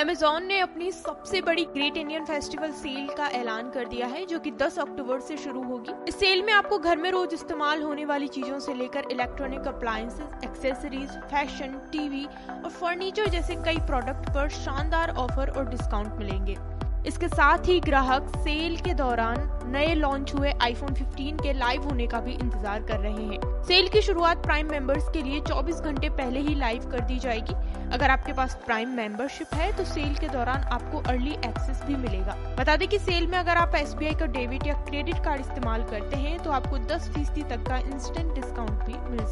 Amazon ने अपनी सबसे बड़ी ग्रेट इंडियन फेस्टिवल सेल का ऐलान कर दिया है, जो कि 10 अक्टूबर से शुरू होगी। इस सेल में आपको घर में रोज इस्तेमाल होने वाली चीज़ों से लेकर electronic appliances accessories fashion TV और फर्नीचर जैसे कई प्रोडक्ट पर शानदार ऑफ़र और डिस्काउंट मिलेंगे। इसके साथ ही ग्राहक सेल के दौरान नए लॉन्च हुए आईफोन 15 के लाइव होने का भी इंतज़ार कर रहे हैं। सेल की शुरुआत प्राइम मेंबर्स के लिए 24 घंटे पहले ही लाइव कर दी जाएगी। अगर आपके पास प्राइम मेंबरशिप है तो सेल के दौरान आपको अर्ली एक्सेस भी मिलेगा। बता दें कि सेल में अगर आप एसबीआई का डेबिट या क्रेडिट कार्ड इस्तेमाल करते हैं तो आपको दस फ़ीसदी तक का इंस्टेंट डिस्काउंट भी मिल